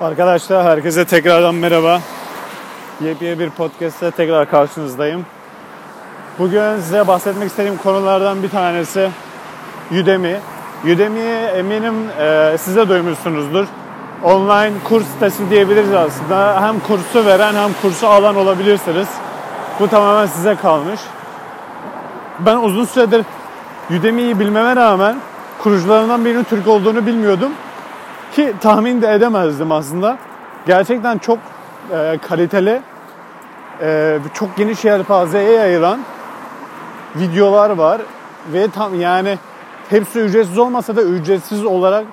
Arkadaşlar herkese tekrardan merhaba. Yepyeni bir podcast'te tekrar karşınızdayım. Bugün size bahsetmek istediğim konulardan bir tanesi Udemy. Udemy'yi eminim e, siz duymuşsunuzdur. Online kurs sitesi diyebiliriz aslında. Hem kursu veren hem kursu alan olabilirsiniz. Bu tamamen size kalmış. Ben uzun süredir Udemy'yi bilmeme rağmen kurucularından birinin Türk olduğunu bilmiyordum. Ki tahmin de edemezdim aslında. Gerçekten çok e, kaliteli, e, çok geniş yelpazeye yayılan videolar var. Ve tam yani hepsi ücretsiz olmasa da ücretsiz olarak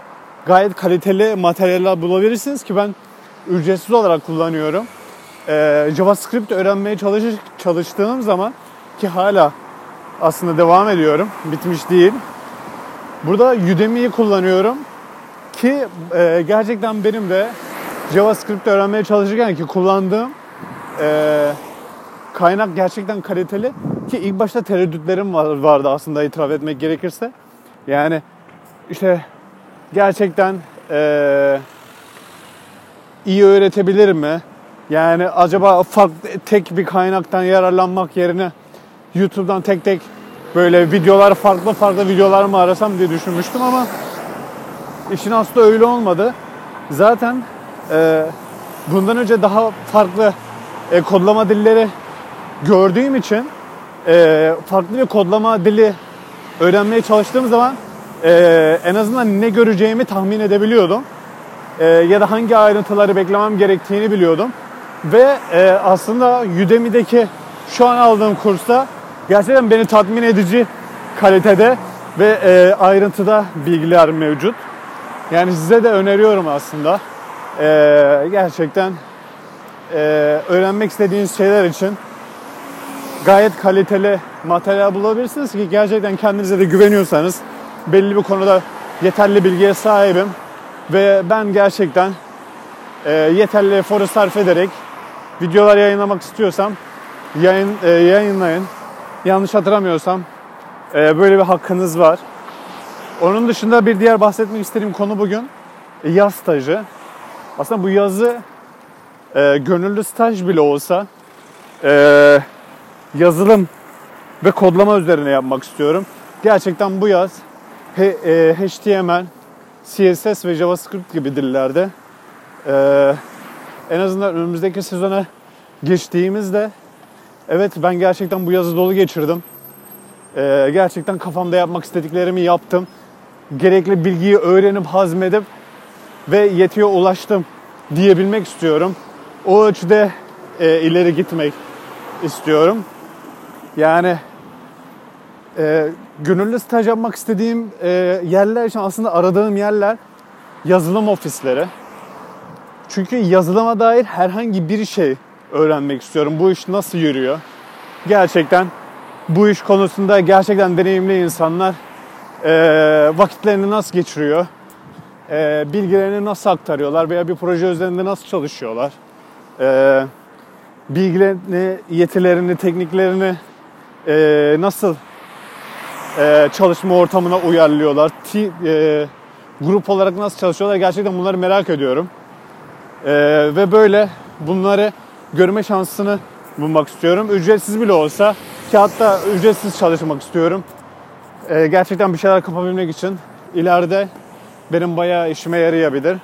gayet kaliteli materyaller bulabilirsiniz ki ben ücretsiz olarak kullanıyorum. E, JavaScript öğrenmeye çalış, çalıştığım zaman ki hala aslında devam ediyorum. Bitmiş değil. Burada Udemy'yi kullanıyorum ki e, gerçekten benim de JavaScript öğrenmeye çalışırken ki kullandığım e, kaynak gerçekten kaliteli ki ilk başta tereddütlerim var, vardı aslında itiraf etmek gerekirse. Yani işte gerçekten e, iyi öğretebilir mi? Yani acaba farklı tek bir kaynaktan yararlanmak yerine YouTube'dan tek tek böyle videolar farklı farklı videolar mı arasam diye düşünmüştüm ama işin aslı öyle olmadı. Zaten e, bundan önce daha farklı e, kodlama dilleri gördüğüm için e, farklı bir kodlama dili öğrenmeye çalıştığım zaman e, en azından ne göreceğimi tahmin edebiliyordum. E, ya da hangi ayrıntıları beklemem gerektiğini biliyordum. Ve e, aslında Udemy'deki şu an aldığım kursta gerçekten beni tatmin edici kalitede ve e, ayrıntıda bilgiler mevcut. Yani size de öneriyorum aslında. E, gerçekten e, öğrenmek istediğiniz şeyler için gayet kaliteli materyal bulabilirsiniz ki gerçekten kendinize de güveniyorsanız belli bir konuda yeterli bilgiye sahibim ve ben gerçekten e, yeterli eforu sarf ederek videolar yayınlamak istiyorsam yayın e, yayınlayın. Yanlış hatırlamıyorsam e, böyle bir hakkınız var. Onun dışında bir diğer bahsetmek istediğim konu bugün e, yaz stajı. Aslında bu yazı e, gönüllü staj bile olsa e, yazılım ve kodlama üzerine yapmak istiyorum. Gerçekten bu yaz H, e, HTML, CSS ve JavaScript gibi dillerde e, en azından önümüzdeki sezona geçtiğimizde evet ben gerçekten bu yazı dolu geçirdim. E, gerçekten kafamda yapmak istediklerimi yaptım. Gerekli bilgiyi öğrenip hazmedip ve yetiyor ulaştım diyebilmek istiyorum. O ölçüde e, ileri gitmek istiyorum. Yani e, gönüllü staj yapmak istediğim e, yerler için aslında aradığım yerler yazılım ofisleri. Çünkü yazılıma dair herhangi bir şey öğrenmek istiyorum. Bu iş nasıl yürüyor? Gerçekten bu iş konusunda gerçekten deneyimli insanlar e, vakitlerini nasıl geçiriyor? E, bilgilerini nasıl aktarıyorlar veya bir proje üzerinde nasıl çalışıyorlar? E, bilgilerini, yetilerini, tekniklerini e, nasıl e, çalışma ortamına uyarlıyorlar? T, e, grup olarak nasıl çalışıyorlar? Gerçekten bunları merak ediyorum. E, ve böyle bunları görme şansını bulmak istiyorum. Ücretsiz bile olsa ki hatta ücretsiz çalışmak istiyorum. E, gerçekten bir şeyler kapabilmek için ileride benim bayağı işime yarayabilir.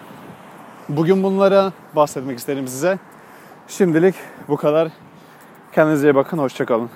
Bugün bunlara bahsetmek istedim size. Şimdilik bu kadar. Kendinize iyi bakın. Hoşçakalın.